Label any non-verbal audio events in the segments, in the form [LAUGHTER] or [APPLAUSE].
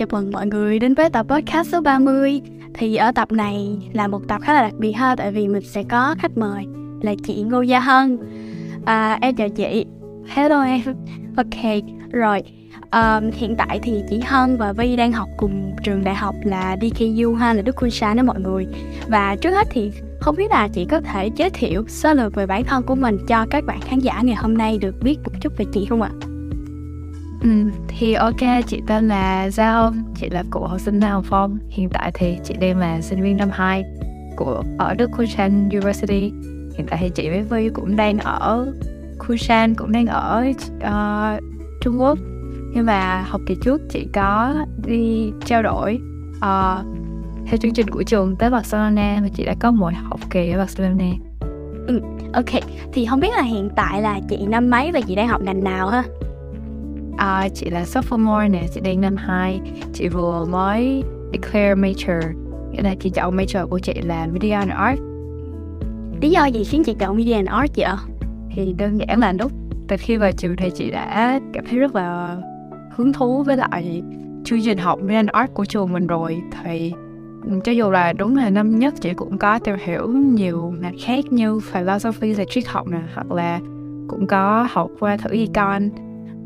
Chào mừng mọi người đến với tập podcast số 30 Thì ở tập này là một tập khá là đặc biệt ha Tại vì mình sẽ có khách mời là chị Ngô Gia Hân. À, Em chào chị. Hello em. [LAUGHS] Ok, rồi. Um, Hiện tại thì chị Hân và Vi đang học cùng trường đại học là DKU ha Là Đức Quân Sa đó mọi người. Và trước hết thì không biết là chị có thể giới thiệu sơ lược về bản thân của mình cho các bạn khán giả ngày hôm nay được biết một chút về chị không ạ? Ừ, thì ok, chị tên là Gia Hân, chị là cựu học sinh Đại học Phong. Hiện tại thì chị đang là sinh viên năm 2 của ở Đức kushan University. Hiện tại thì chị với Vi cũng đang ở kushan cũng đang ở uh, Trung Quốc. Nhưng mà học kỳ trước chị có đi trao đổi uh, theo chương trình của trường tới Barcelona và chị đã có một học kỳ ở Barcelona. Ừ, ok, thì không biết là hiện tại là chị năm mấy và chị đang học ngành nào ha? À, chị là sophomore nè, chị đang năm 2 Chị vừa mới declare major. Nghĩa là chị chọn major của chị là Media and Art. Lý do gì khiến chị chọn Media and Art vậy ạ? Thì đơn giản là lúc từ khi vào trường thì chị đã cảm thấy rất là hứng thú với lại chương trình học Media and Art của trường mình rồi. Thì cho dù là đúng là năm nhất chị cũng có tìm hiểu nhiều ngành khác như philosophy là triết học nè hoặc là cũng có học qua thử econ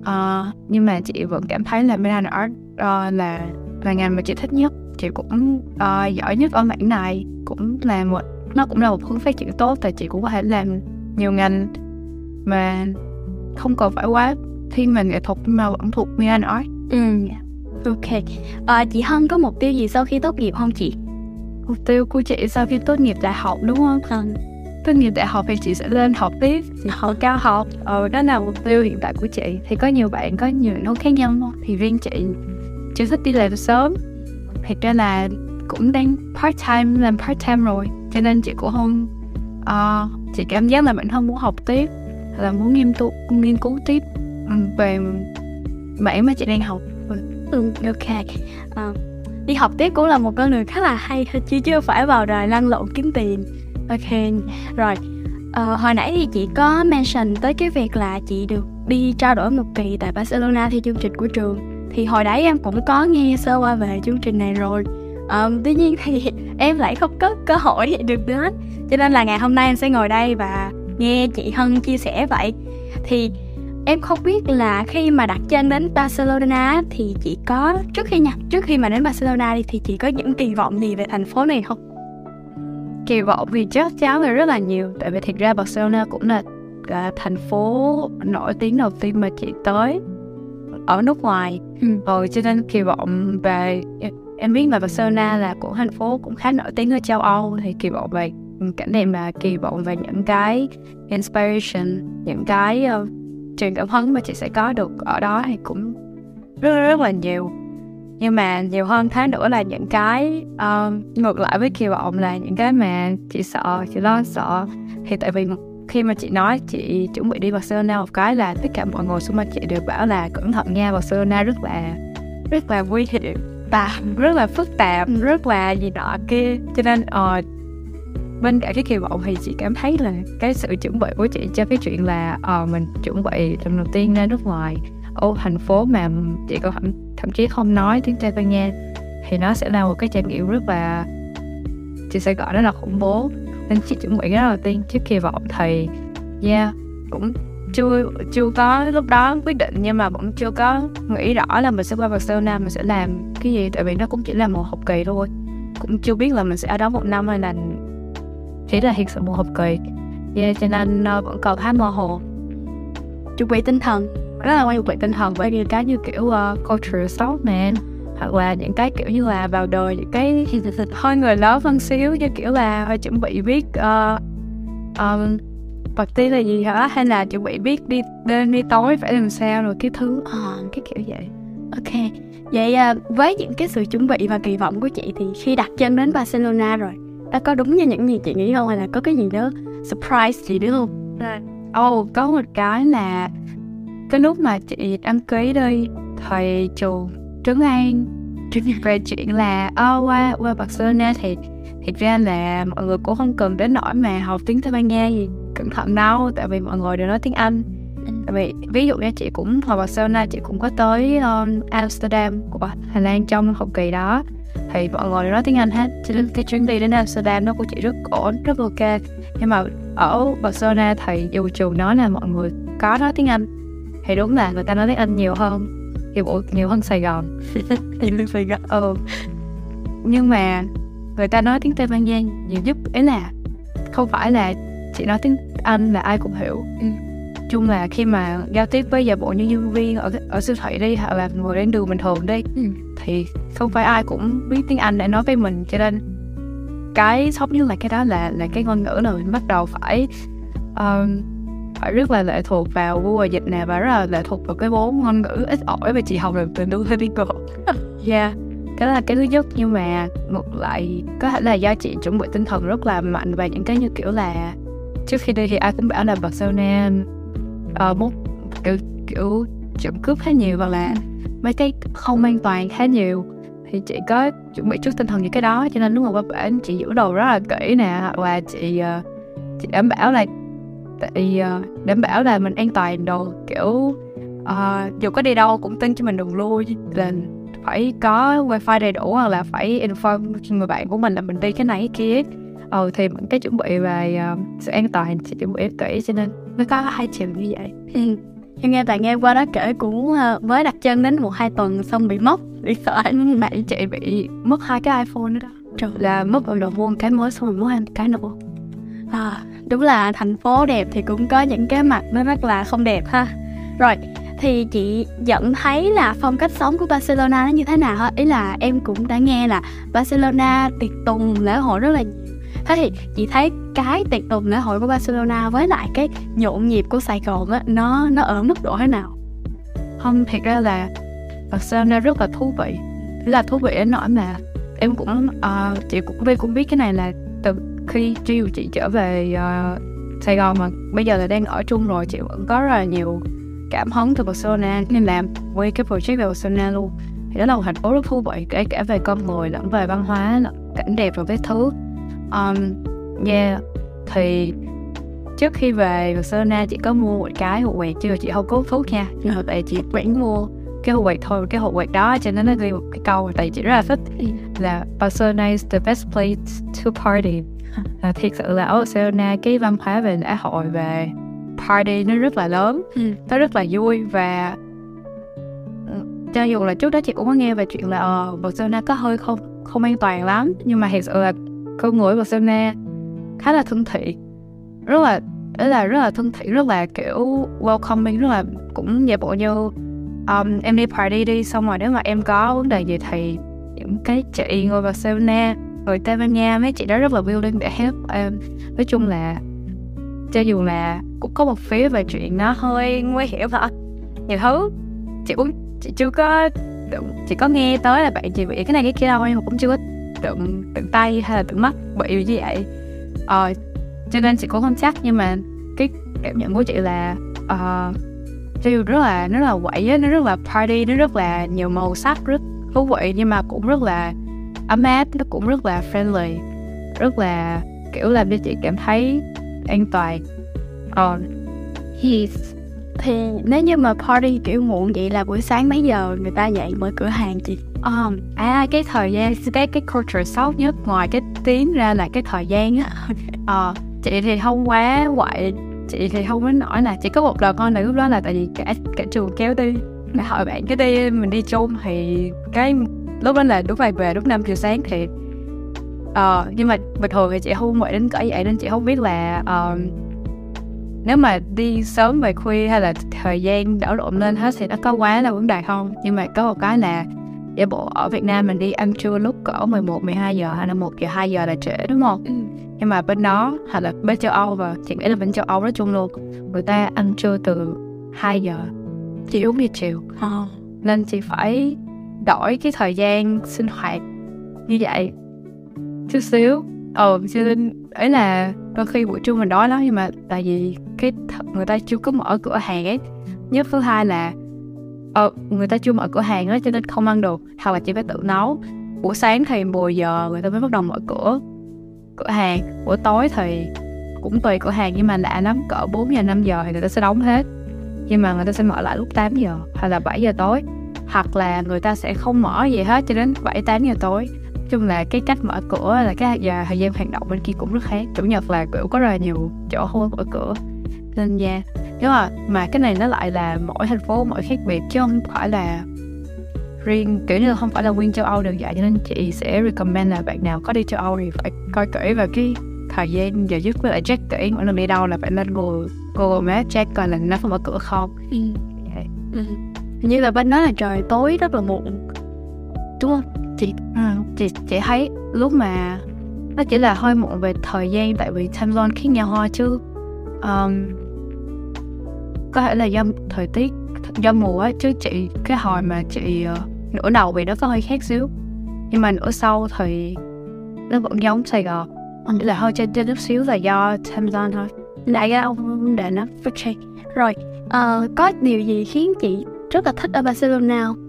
uh, nhưng mà chị vẫn cảm thấy là Media Art uh, là là ngành mà chị thích nhất. Chị cũng uh, giỏi nhất ở mảng này. Cũng là một nó cũng là một hướng phát triển tốt tại chị cũng có thể làm nhiều ngành mà không cần phải quá thiên về nghệ thuật mà vẫn thuộc Media Art ừ ok. À, chị Hân có mục tiêu gì sau khi tốt nghiệp không chị? Mục tiêu của chị sau khi tốt nghiệp đại học đúng không? Ừ tốt nghiệp đại học thì chị sẽ lên học tiếp chị học cao học. Ờ, đó là mục tiêu hiện tại của chị. Thì có nhiều bạn có nhiều nốt khác nhau thì riêng chị chưa thích đi làm sớm. Thật ra là cũng đang part time làm part time rồi. Cho nên chị cũng không uh, chị cảm giác là mình không muốn học tiếp là muốn nghiêm túc nghiên cứu tiếp ừ, về mảng mà chị đang học. Ừ, ừ ok. Uh, đi học tiếp cũng là một con đường khá là hay chứ chưa phải vào đời lăn lộn kiếm tiền ok rồi. Uh, hồi nãy thì chị có mention tới cái việc là chị được đi trao đổi một kỳ tại Barcelona theo chương trình của trường. Thì hồi đấy em cũng có nghe sơ qua về chương trình này rồi. Um, tuy nhiên thì [LAUGHS] em lại không có cơ hội [LAUGHS] được đến. Cho nên là ngày hôm nay em sẽ ngồi đây và nghe chị Hân chia sẻ vậy. Thì em không biết là khi mà đặt chân đến Barcelona thì chị có trước khi nha trước khi mà đến Barcelona đi thì chị có những kỳ vọng gì về thành phố này không? Kỳ vọng thì chắc chắn là rất là nhiều. Tại vì thực ra Barcelona cũng là cả thành phố nổi tiếng đầu tiên mà chị tới ở nước ngoài. Ừ. rồi cho nên kỳ vọng về em biết là Barcelona là cũng thành phố cũng khá nổi tiếng ở châu Âu thì kỳ vọng về cảnh đẹp là kỳ vọng về những cái inspiration những cái uh, truyền cảm hứng mà chị sẽ có được ở đó thì cũng rất rất là nhiều nhưng mà nhiều hơn thế nữa là những cái uh, ngược lại với kỳ vọng là những cái mà chị sợ chị lo sợ. Thì tại vì khi mà chị nói chị chuẩn bị đi Barcelona một cái là tất cả mọi người xung quanh chị đều bảo là cẩn thận nha Barcelona rất là rất là nguy hiểm và rất là phức tạp rất là gì nọ kia. Cho nên uh, bên cạnh cái kỳ vọng thì chị cảm thấy là cái sự chuẩn bị của chị cho cái chuyện là uh, mình chuẩn bị lần đầu tiên ra nước ngoài ở thành phố mà chị có thậm, thậm chí không nói tiếng Tây Ban Nha thì nó sẽ là một cái trải nghiệm rất là chị sẽ gọi nó là khủng bố. Nên chị chuẩn bị cái đầu tiên trước kỳ vọng thì yeah cũng chưa chưa có lúc đó quyết định nhưng mà vẫn chưa có nghĩ rõ là mình sẽ qua Barcelona mình sẽ làm cái gì. Tại vì nó cũng chỉ là một học kỳ thôi cũng chưa biết là mình sẽ ở đó một năm hay là chỉ là hiện sự một học kỳ. Yeah, cho nên uh, vẫn còn khá mơ hồ. Chuẩn bị tinh thần rất là quan trọng tinh thần với những cái như kiểu uh, culture shock nè hoặc là những cái kiểu như là vào đời những cái hơi người lớn hơn xíu như kiểu là hơi chuẩn bị biết uh, um, party là gì hả? Hay là chuẩn bị biết đi đêm đi tối phải làm sao rồi cái thứ à, cái kiểu vậy. Ok. Vậy à, với những cái sự chuẩn bị và kỳ vọng của chị thì khi đặt chân đến Barcelona rồi đã có đúng như những gì chị nghĩ không? Hay là có cái gì đó surprise chị nữa không? Oh có một cái là cái lúc mà chị đăng ký đi thầy trường trấn an. Về chuyện là oh, qua qua Barcelona thì thực ra là mọi người cũng không cần đến nỗi mà học tiếng Tây Ban Nha gì cẩn thận đâu tại vì mọi người đều nói tiếng Anh. Tại vì ví dụ như chị cũng học Barcelona chị cũng có tới um, Amsterdam của Hà Lan trong học kỳ đó. Thì mọi người đều nói tiếng Anh hết cho nên cái chuyến đi đến Amsterdam nó của chị rất ổn rất ok. Nhưng mà ở Barcelona thì dù trường nói là mọi người có nói tiếng Anh thì đúng là người ta nói tiếng Anh nhiều hơn. Nhiều nhiều hơn Sài Gòn. [LAUGHS] Nhiều hơn Sài Gòn. Ừ. Nhưng mà người ta nói tiếng Tây Ban Nha nhiều giúp ấy là không phải là chị nói tiếng Anh là ai cũng hiểu. Ừ. chung là khi mà giao tiếp với giả bộ như nhân viên ở ở siêu thị đi hoặc là người đến đường bình thường đi ừ. thì không phải ai cũng biết tiếng Anh để nói với mình. Cho nên cái sốc nhất là cái đó là là cái ngôn ngữ là mình bắt đầu phải um, phải rất là lệ thuộc vào Google dịch nè và rất là lệ thuộc vào cái vốn ngôn ngữ ít ỏi và chị học được từ Duolingo [LAUGHS] yeah cái là cái thứ nhất nhưng mà ngược lại có thể là do chị chuẩn bị tinh thần rất là mạnh và những cái như kiểu là trước khi đi thì ai cũng bảo là Barcelona uh, một kiểu kiểu trộm cướp khá nhiều và là mấy cái không an toàn khá nhiều. Thì chị có chuẩn bị chút tinh thần như cái đó cho nên lúc mà qua bển chị giữ đồ rất là kỹ nè và chị uh, chị đảm bảo là tại uh, đảm bảo là mình an toàn đồ kiểu uh, dù có đi đâu cũng tin cho mình đường lui là phải có wifi đầy đủ hoặc là phải inform người bạn của mình là mình đi cái này cái kia. Ừ thì những cái chuẩn bị về uh, sự an toàn thì chuẩn bị kỹ cho nên mới có hai chiều như vậy. Ừ. Em nghe bạn nghe qua đó kể cũng uh, mới đặt chân đến một hai tuần xong bị mất điện thoại mẹ chị bị mất hai cái iPhone nữa đó. Trời là mất ở đầu vuông cái mới xong rồi hai cái nữa. À, đúng là thành phố đẹp thì cũng có những cái mặt nó rất là không đẹp ha. Rồi thì chị nhận thấy là phong cách sống của Barcelona nó như thế nào ha? Ý là em cũng đã nghe là Barcelona tiệc tùng lễ hội rất là thế thì chị thấy cái tiệc tùng lễ hội của Barcelona với lại cái nhộn nhịp của Sài Gòn á nó nó ở mức độ thế nào? Không thiệt ra là Barcelona rất là thú vị. Là thú vị đến nỗi mà em cũng uh, chị cũng biết cũng biết cái này là từ khi chiều chị trở về uh, Sài Gòn mà bây giờ là đang ở chung rồi chị vẫn có rất là nhiều cảm hứng từ Barcelona nên làm quay cái project về Barcelona luôn. Thì đó là một thành phố rất thú vị kể cả về con người lẫn về văn hóa lẫn cảnh đẹp rồi cái thứ. Um, yeah thì trước khi về Barcelona chị có mua một cái hộp quẹt chưa? Chị không có thuốc nha nhưng mà tại chị vẫn mua cái hộp quẹt thôi cái hộp quẹt đó cho nên nó ghi một cái câu tại chị rất là thích. Là Barcelona is the best place to party. Là thiệt sự là ở Barcelona cái văn hóa về lễ hội về party nó rất là lớn ừ. nó rất là vui. Và cho dù là trước đó chị cũng có nghe về chuyện là uh, Barcelona có hơi không không an toàn lắm nhưng mà thật sự là con người Barcelona khá là thân thiện. Rất là rất là rất là thân thiện rất là kiểu welcoming rất là cũng giả bộ như um, em đi party đi xong rồi nếu mà em có vấn đề gì thì những cái chị ngồi vào Barcelona người Tây Ban Nha mấy chị đó rất là willing để help em. Nói chung là cho dù là cũng có một phía về chuyện nó hơi nguy hiểm hả nhiều thứ chị cũng chị chưa có chị có nghe tới là bạn chị bị cái này cái kia đâu nhưng mà cũng chưa có đụng đụng tay hay là đụng mắt bị như vậy. Ờ cho nên chị cũng không chắc nhưng mà cái cảm nhận của chị là uh, dù rất là nó là quậy á nó rất là party nó rất là nhiều màu sắc rất thú vị nhưng mà cũng rất là ấm áp nó cũng rất là friendly rất là kiểu làm cho chị cảm thấy an toàn. Ờ yes thì nếu như mà party kiểu muộn vậy là buổi sáng mấy giờ người ta dậy mở cửa hàng chị? Um, à cái thời gian cái cái culture sốc nhất ngoài cái tiếng ra là cái thời gian á. [LAUGHS] Ờ chị thì không quá quậy chị thì không đến nổi là chỉ có một lần con là lúc đó là tại vì cả cả trường kéo đi. Để hỏi bạn cái đi mình đi chung thì cái lúc đó là đúng phải về lúc 5 giờ sáng thì uh, nhưng mà bình thường thì chị không vậy đến cỡ vậy nên chị không biết là uh, nếu mà đi sớm về khuya hay là thời gian đảo lộn lên hết thì nó có quá là vấn đề không? Nhưng mà có một cái là giả bộ ở Việt Nam mình đi ăn trưa lúc cỡ 11, 12 giờ hay là 1 giờ 2 giờ là trễ đúng không? Nhưng mà bên đó hay là bên châu Âu và chị nghĩ là bên châu Âu nói chung luôn. Người ta ăn trưa từ 2 giờ chỉ uống bia chiều. Ờ. nên chị phải đổi cái thời gian sinh hoạt như vậy. Chút xíu. Ờ cho nên ấy là đôi khi buổi trưa mình đói lắm nhưng mà tại vì cái người ta chưa có mở cửa hàng ấy. Nhất thứ hai là ờ, người ta chưa mở cửa hàng á cho nên không ăn được hoặc là chỉ phải tự nấu. Buổi sáng thì 10 giờ người ta mới bắt đầu mở cửa cửa hàng. Buổi tối thì cũng tùy cửa hàng, nhưng mà đã lắm cỡ 4 giờ 5 giờ thì người ta sẽ đóng hết. Nhưng mà người ta sẽ mở lại lúc 8 giờ hay là 7 giờ tối. Hoặc là người ta sẽ không mở gì hết cho đến 7 8 giờ tối. Chung là cái cách mở cửa là cái giờ, thời gian hoạt động bên kia cũng rất khác. Chủ nhật là kiểu có rất là nhiều chỗ không mở cửa. Nên, yeah. Nhưng mà mà cái này nó lại là mỗi thành phố, mỗi khác biệt, chứ không phải là riêng kiểu như không phải là nguyên châu Âu được vậy cho nên chị sẽ recommend là bạn nào có đi châu Âu thì phải coi kỹ vào cái thời gian giờ giấc với lại check kỹ mỗi lần đi đâu là phải lên Google, Google Maps check coi là nó có mở cửa không ừ. Yeah. Ừ. như là bên đó là trời tối rất là muộn đúng không chị ừ. chị chị thấy lúc mà nó chỉ là hơi muộn về thời gian tại vì time zone khác nhau thôi chứ um, có thể là do thời tiết do mùa á chứ chị cái hồi mà chị uh, nửa đầu vì nó có hơi khác xíu. Nhưng mà nửa sau thì nó vẫn giống Sài Gòn. Ừ. là hơi trên trên chút xíu là do time zone thôi. Đại ra ông để nó phát triển rồi uh, có điều gì khiến chị rất là thích ở Barcelona không?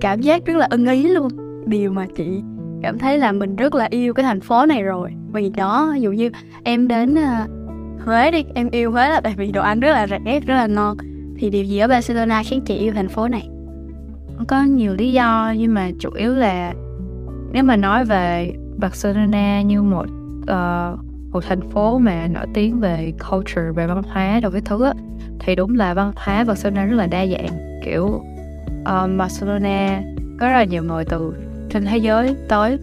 cảm giác rất là ưng ý luôn. Điều mà chị cảm thấy là mình rất là yêu cái thành phố này rồi. Vì đó ví dụ như em đến uh, Huế đi em yêu Huế là tại vì đồ ăn rất là rẻ rất là ngon. Thì điều gì ở Barcelona khiến chị yêu thành phố này? Có nhiều lý do nhưng mà chủ yếu là nếu mà nói về Barcelona như một uh, một thành phố mà nổi tiếng về culture về văn hóa đồ cái thứ á, thì đúng là văn hóa Barcelona rất là đa dạng. Kiểu um, Barcelona có rất là nhiều người từ trên thế giới tới.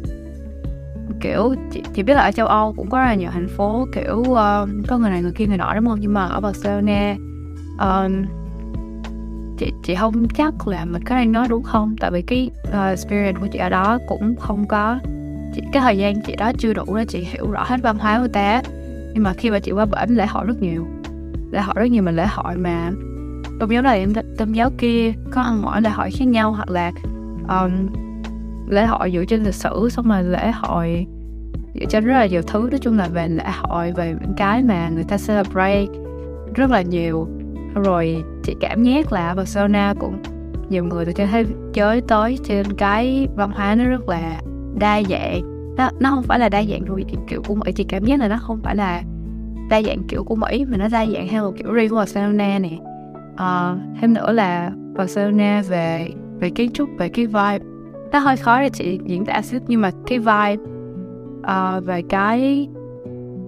Kiểu chị, chị biết là ở châu Âu cũng có rất là nhiều thành phố kiểu um, có người này người kia người nọ đúng không? Nhưng mà ở Barcelona um, chị chị không chắc là mình có đang nói đúng không? Tại vì cái ờ, uh, experience của chị ở đó cũng không có chị, cái thời gian chị đó chưa đủ để chị hiểu rõ hết văn hóa của ta. Nhưng mà khi mà chị qua bển lễ hội rất nhiều lễ hội rất nhiều mình lễ hội mà tôn giáo này tôn giáo kia có ăn mỗi lễ hội khác nhau hoặc là um, lễ hội dựa trên lịch sử xong rồi lễ hội dựa trên rất là nhiều thứ. Nói chung là về lễ hội về những cái mà người ta celebrate rất là nhiều. Rồi chị cảm giác là Barcelona cũng nhiều người từ trên thế giới tới trên cái văn hóa nó rất là đa dạng. Nó, nó không phải là đa dạng rồi kiểu của Mỹ chị cảm giác là nó không phải là đa dạng kiểu của Mỹ mà nó đa dạng theo một kiểu riêng của Barcelona nè. Uh, thêm nữa là Barcelona về về kiến trúc về cái vibe. Nó hơi khó để chị diễn tả xíu nhưng mà cái vibe uh, về cái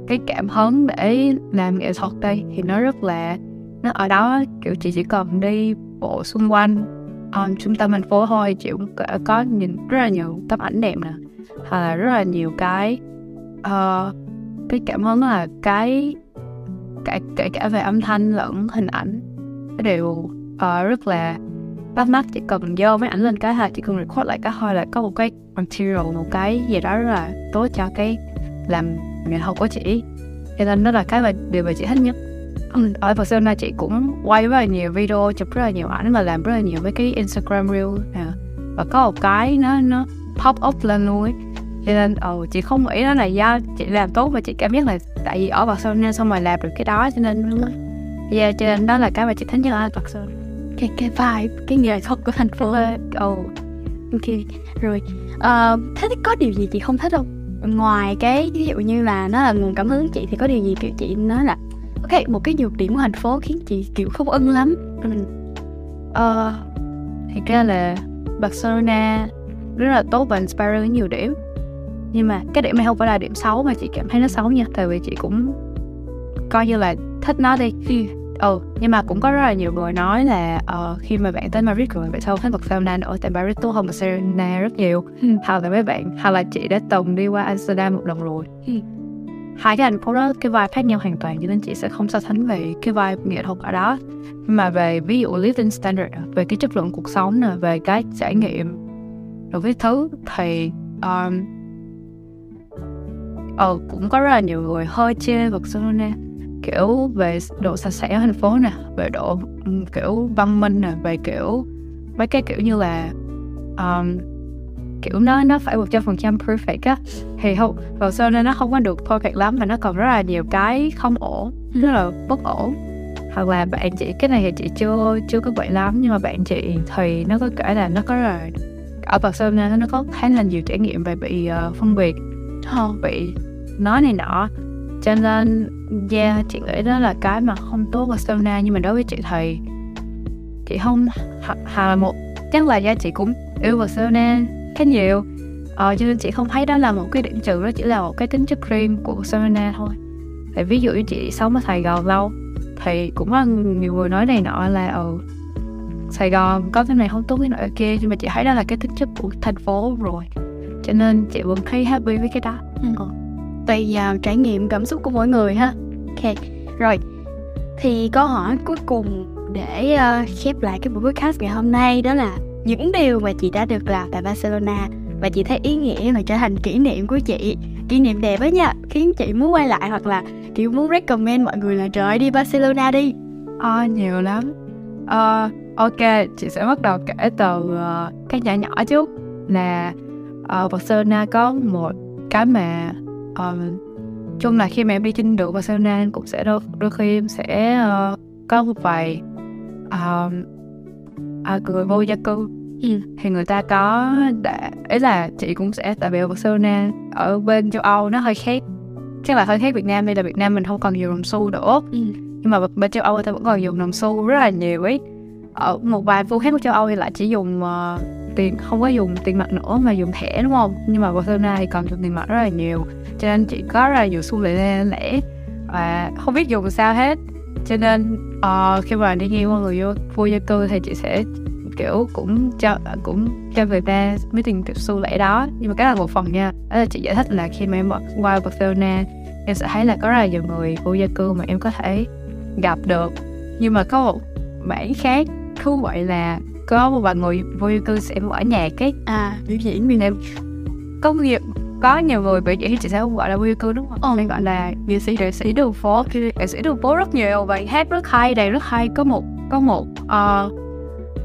cái cảm hứng để làm nghệ thuật đây thì nó rất là nó ở đó kiểu chị chỉ cần đi bộ xung quanh um, trung tâm thành phố thôi chị cũng có nhìn rất là nhiều tấm ảnh đẹp nè hoặc là rất là nhiều cái uh, cái cảm hứng là cái cả kể cả về âm thanh lẫn hình ảnh đều uh, rất là bắt mắt. Chỉ cần vô mấy ảnh lên cái ha chỉ cần record lại cái thôi là có một cái material một cái gì đó rất là tốt cho cái làm nghệ thuật của chị. Cho nên đó là cái mà điều mà chị thích nhất ở Barcelona chị cũng quay rất là nhiều video chụp rất là nhiều ảnh và làm rất là nhiều mấy cái Instagram reel và có một cái nó nó pop up lên luôn ấy. Cho nên ừ, chị không nghĩ đó là do chị làm tốt và chị cảm giác là tại vì ở Barcelona xong rồi làm được cái đó cho nên yeah, cho nên đó là cái mà chị thích nhất ở Barcelona cái cái vibe cái nghệ thuật của thành phố. Oh. ok rồi uh, thế có điều gì chị không thích không? Ngoài cái ví dụ như là nó là nguồn cảm hứng chị thì có điều gì kiểu chị nói là ok một cái nhược điểm của thành phố khiến chị kiểu không ưng lắm. Mình ờ uh, thật ra là Barcelona rất là tốt và inspiring với nhiều điểm. Nhưng mà cái điểm này không phải là điểm xấu mà chị cảm thấy nó xấu nha tại vì chị cũng coi như là thích nó đi. Ừ nhưng mà cũng có rất là nhiều người nói là uh, khi mà bạn tới Madrid rồi bạn sao thích Barcelona nữa tại Madrid tốt hơn Barcelona rất nhiều. [LAUGHS] Hoặc là mấy bạn hoặc là chị đã từng đi qua Amsterdam một lần rồi hai cái thành phố đó cái vibe khác nhau hoàn toàn cho nên chị sẽ không so sánh về cái vibe nghệ thuật ở đó. Mà về ví dụ living standard về cái chất lượng cuộc sống nè về cái trải nghiệm đối với thứ thì um, ờ, cũng có rất là nhiều người hơi chê Barcelona kiểu về độ sạch sẽ ở thành phố nè về độ kiểu văn minh nè về kiểu mấy cái kiểu như là um, kiểu nó nó phải một trăm phần trăm perfect á. Thì không Barcelona nó không có được perfect lắm mà nó còn rất là nhiều cái không ổn rất là bất ổn. Hoặc là bạn chị cái này thì chị chưa chưa có vậy lắm nhưng mà bạn chị thì nó có kể là nó có là ở Barcelona nó có khá là nhiều trải nghiệm về bị uh, phân biệt không bị nói này nọ. Cho nên yeah chị nghĩ đó là cái mà không tốt Barcelona nhưng mà đối với chị thì chị không hà là một chắc là do chị cũng yêu Barcelona khá nhiều. Ờ, cho nên chị không thấy đó là một cái điểm trừ đó chỉ là một cái tính chất riêng của Barcelona thôi. Tại ví dụ như chị sống ở Sài Gòn lâu thì cũng có nhiều người nói này nọ là ừ Sài Gòn có cái này không tốt cái nọ kia nhưng mà chị thấy đó là cái tính chất của thành phố rồi. Cho nên chị vẫn thấy happy với cái đó. Ừ. tùy vào trải nghiệm cảm xúc của mỗi người ha. Ok rồi. Thì câu hỏi cuối cùng để uh, khép lại cái buổi podcast ngày hôm nay đó là những điều mà chị đã được làm tại Barcelona và chị thấy ý nghĩa là trở thành kỷ niệm của chị kỷ niệm đẹp á nha khiến chị muốn quay lại hoặc là kiểu muốn recommend mọi người là trời đi Barcelona đi. À, nhiều lắm. À, ok chị sẽ bắt đầu kể từ uh, cái nhỏ nhỏ trước. Là uh, Barcelona có một cái mà um, chung là khi mà em đi trên đường Barcelona cũng sẽ đôi, đôi khi em sẽ uh, có một vài um, à, người vô gia cư. Ừ. thì người ta có để ý là chị cũng sẽ tại vì Barcelona ở bên châu Âu nó hơi khác. Chắc là hơi khác Việt Nam đây là Việt Nam mình không còn dùng đồng xu nữa. Ừ. nhưng mà bên châu Âu người ta vẫn còn dùng đồng xu rất là nhiều ấy. Ở một vài vùng khác của châu Âu thì lại chỉ dùng uh, tiền không có dùng tiền mặt nữa mà dùng thẻ đúng không? Nhưng mà Barcelona thì còn dùng tiền mặt rất là nhiều cho nên chị có rất là nhiều xu lẻ lẻ. Và không biết dùng sao hết cho nên uh, khi mà đi nghe mọi người vô vô gia cư thì chị sẽ kiểu cũng cho cũng cho người ta mấy tiền tiểu xu lẻ đó. Nhưng mà cái là một phần nha. Đó là chị giải thích là khi mà em qua Barcelona em sẽ thấy là có rất là nhiều người vô gia cư mà em có thể gặp được. Nhưng mà có một bản khác thú vị là có một vài người vô gia cư sẽ mở nhạc cái à biểu diễn bên em có nhiều có nhiều người diễn thì chị sẽ không gọi là gia cư đúng không? Ờ. Nên gọi là nghệ sĩ nghệ sĩ đường phố nghệ sĩ đường phố rất nhiều và hát rất hay đầy rất hay có một có một uh,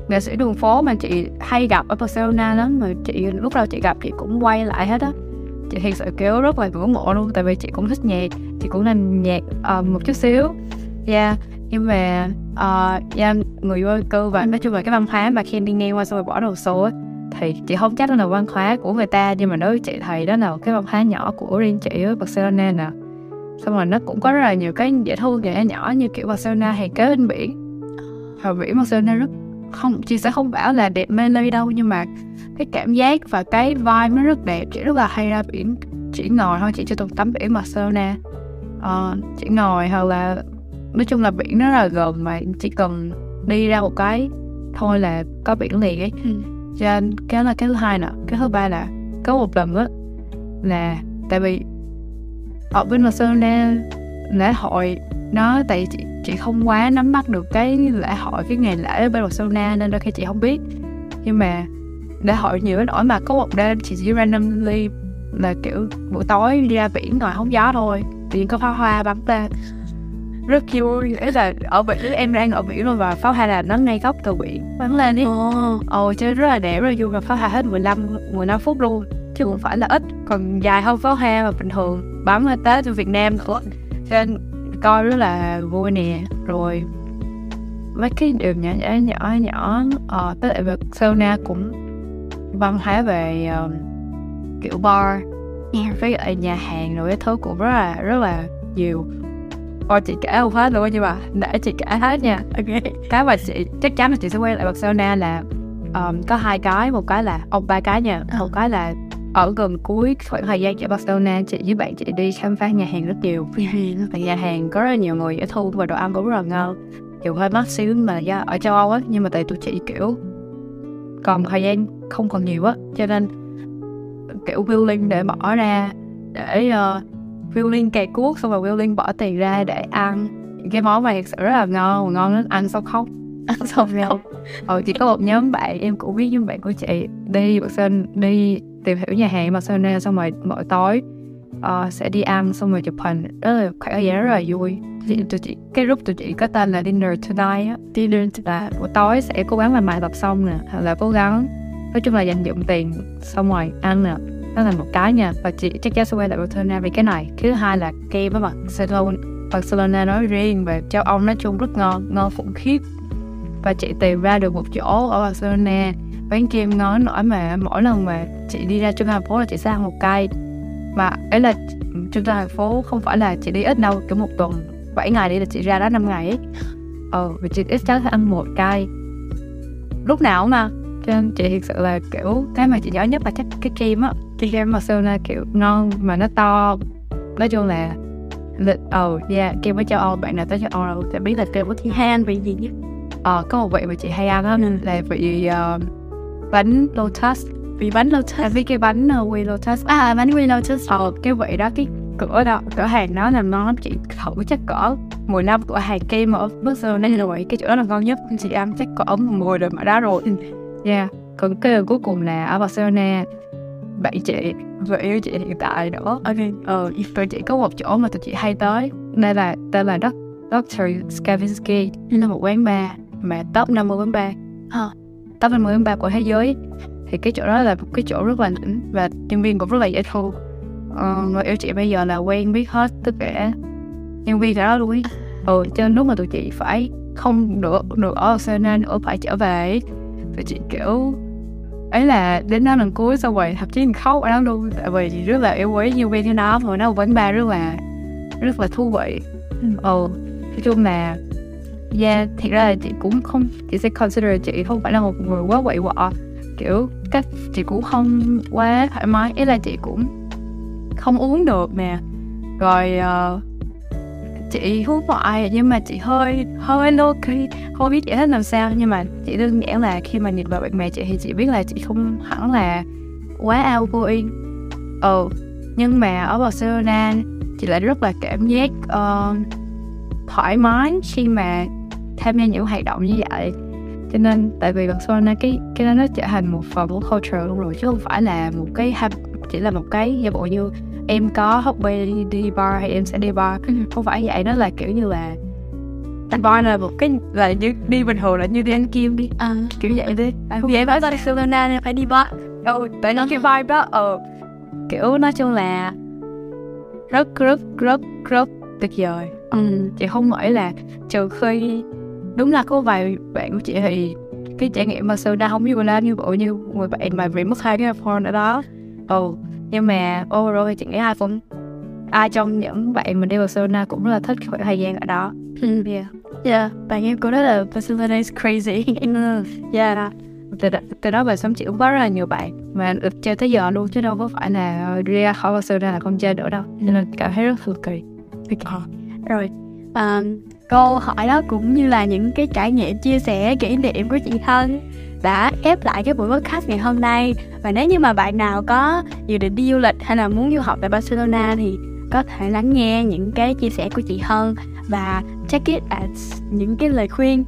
nghệ sĩ đường phố mà chị hay gặp ở Barcelona lắm mà chị lúc đầu chị gặp chị cũng quay lại hết á chị thật sự kiểu rất là ngưỡng mộ luôn tại vì chị cũng thích nhạc chị cũng làm nhạc uh, một chút xíu yeah nhưng mà uh, yeah, người vô cư và nói chung là cái văn hóa mà khi đi ngang qua xong rồi bỏ đồ số ấy, thì chị không chắc đó là văn hóa của người ta nhưng mà đối với chị thì đó là cái văn hóa nhỏ của riêng chị ở Barcelona nè. Xong rồi nó cũng có rất là nhiều cái dễ thương nhỏ nhỏ như kiểu Barcelona hay kế bên biển. Và biển Barcelona rất không chị sẽ không bảo là đẹp mê ly đâu nhưng mà cái cảm giác và cái vibe nó rất đẹp. Chị rất là hay ra biển chỉ ngồi thôi chị chưa từng tắm biển Barcelona. Uh, chỉ ngồi hoặc là nói chung là biển nó là gần mà chỉ cần đi ra một cái thôi là có biển liền ấy. Ừ cho nên cái là cái thứ hai nè. Cái thứ ba là có một lần đó là tại vì ở bên Barcelona lễ hội nó tại chị chị không quá nắm bắt được cái lễ hội, cái ngày lễ ở bên Barcelona nên đôi khi chị không biết. Nhưng mà lễ hội nhiều đến nỗi mà có một đêm chị chỉ randomly là kiểu buổi tối đi ra biển ngồi hóng gió thôi, tự nhiên có pháo hoa bắn lên rất vui ấy là ở biển em đang ở biển luôn và pháo hoa là nó ngay góc từ biển bắn lên đi. Ồ. Oh. chơi rất là đẹp rất là vui và pháo hoa hết 15 15 phút luôn. Chứ không phải là ít còn dài hơn pháo hoa mà bình thường. Bắn ở tết ở Việt Nam nữa cho nên coi rất là vui nè. Rồi mấy cái điều nhỏ nhỏ nhỏ nhỏ ờ, tới lại việc sauna cũng văn hóa về uh, kiểu bar. Yeah. với nhà hàng rồi cái thứ cũng rất là rất là nhiều Ôi chị kể không hết luôn nhưng mà để chị kể hết nha. Ok. Cái mà chị chắc chắn là chị sẽ quay lại Barcelona là um, có hai cái một cái là ông ba cái nha. Một cái là ở gần cuối khoảng thời gian ở Barcelona chị với bạn chị đi khám phá nhà hàng rất nhiều. Và nhà hàng có rất nhiều người dễ thu và đồ ăn cũng rất là ngon. Dù hơi mắc xíu mà do ở châu Âu á nhưng mà tại tụi chị kiểu còn thời gian không còn nhiều á cho nên kiểu willing để bỏ ra để uh, willing cày cuốc xong rồi willing bỏ tiền ra để ăn. Cái món này sự rất là ngon ngon lắm ăn xong khóc. [LAUGHS] Ăn xong khóc. Ờ chỉ có một nhóm bạn em cũng biết nhóm bạn của chị đi Barcelona đi tìm hiểu nhà hàng Barcelona xong rồi mỗi tối uh, sẽ đi ăn xong rồi chụp hình. Rất là khoảng thời gian rất là vui. Chị, tụi chị cái group tụi chị có tên là dinner tonight á. Dinner là buổi tối sẽ cố gắng làm bài tập xong nè hoặc là cố gắng nói chung là dành dụm tiền xong rồi ăn nè đó là một cái nha. Và chị, chắc chắn sẽ quay lại Barcelona vì cái này. Thứ hai là kem với Barcelona Barcelona nói riêng và châu Âu nói chung rất ngon ngon khủng khiếp. Và chị tìm ra được một chỗ ở Barcelona. Bánh kem ngon, nổi mà, mỗi lần mà chị đi ra trung tâm thành phố là chị sang một cây. Mà ấy là trung tâm thành phố không phải là chị đi ít đâu, kiểu một tuần 7 ngày đi là chị ra đó 5 ngày ấy. Ờ và chị ít cháu sẽ ăn một cây. Lúc nào mà nên chị thực sự là kiểu cái mà chị nhớ nhất là chắc cái kem á. Cái kem Barcelona kiểu ngon mà nó to. Nói chung là lịch ờ oh, yeah kem ở châu Âu bạn nào tới châu Âu đâu sẽ biết là kem thì hay ăn vị gì nhất. Ờ có một vị mà chị hay ăn á là vị uh, bánh Lotus. Vị bánh Lotus. À, với cái bánh uh, Wee Lotus à bánh Wee Lotus. Ờ cái vị đó cái cửa đó cửa hàng đó làm ngon lắm. Chị thử chắc cỡ 10 năm cửa hàng kem ở Barcelona rồi cái chỗ đó là ngon nhất. Chị ăn chắc cỡ 10 đời mà đó rồi yeah còn cái cuối cùng là ở Barcelona. Bạn chị người yêu chị hiện tại nữa. Ok. Ờ tụi chị có một chỗ mà tụi chị hay tới. Đây là tên là Dr. Skavinsky là một quán bar mà top 50 quán bar. Hả? top 50 quán bar của thế giới. Thì cái chỗ đó là một cái chỗ rất là đỉnh và nhân viên cũng rất là dễ thương ờ, người yêu chị bây giờ là quen biết hết tất cả nhân viên cả đó luôn ấy ừ cho nên lúc mà tụi chị phải không được được ở Barcelona nữa phải trở về tụi chị kiểu ấy là đến đó lần cuối xong rồi thậm chí mình khóc ở đó luôn. Tại vì chị rất là yêu quý nhân viên cho nó và nó quán bar rất là rất là thú vị. Ừ. Nói chung là yeah thiệt ra là chị cũng không chị sẽ consider chị không phải là một người quá quậy quọ. Kiểu cách chị cũng không quá thoải mái ý là chị cũng không uống được nè. Rồi uh, chị hút hoài nhưng mà chị hơi hơi đôi khi không biết chị thích làm sao. Nhưng mà chị đơn giản là khi mà nhìn vào bạn bè chị thì chị biết là chị không hẳn là quá outgoing ừ nhưng mà ở Barcelona chị lại rất là cảm giác uh, thoải mái khi mà tham gia những hoạt động như vậy. Cho nên tại vì Barcelona cái cái đó nó trở thành một phần của culture luôn rồi chứ không phải là một cái chỉ là một cái giả bộ như em có hobby đi, đi bar hay em sẽ đi bar. Ừ. không phải vậy nó là kiểu như là Đánh bar là một cái là như đi bình thường là như đi ăn kim đi. À, kiểu vậy đi. À, vậy phải Barcelona nên phải đi bar. Ừ tại nó cái vibe đó ờ. Kiểu nói chung là rất rất rất rất tuyệt vời. Ừ. chị không nghĩ là trừ khi đúng là có vài bạn của chị thì cái trải nghiệm mà Barcelona không như là như bộ như người bạn mà bị mất hai cái iPhone ở đó. Ừ nhưng mà overall thì chị nghĩ ai cũng ai trong những bạn mình đi Barcelona cũng rất là thích khoảng thời gian ở đó. Yeah. Yeah bạn em cô nói là Barcelona is crazy. [LAUGHS] Yeah. Từ, từ đó về sống chị cũng có rất là nhiều bạn mà được chơi tới giờ luôn chứ đâu có phải là ra khỏi Barcelona là không chơi nữa đâu. Nên cảm thấy rất thần kỳ. Okay. rồi um, câu hỏi đó cũng như là những cái trải nghiệm chia sẻ kỷ niệm của chị thân đã ép lại cái buổi podcast ngày hôm nay. Và nếu như mà bạn nào có dự định đi du lịch hay là muốn du học tại Barcelona thì có thể lắng nghe những cái chia sẻ của chị Hân và check it at những cái lời khuyên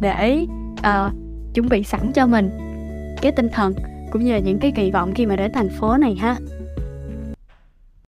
để uh, chuẩn bị sẵn cho mình. Cái tinh thần cũng như là những cái kỳ vọng khi mà đến thành phố này ha.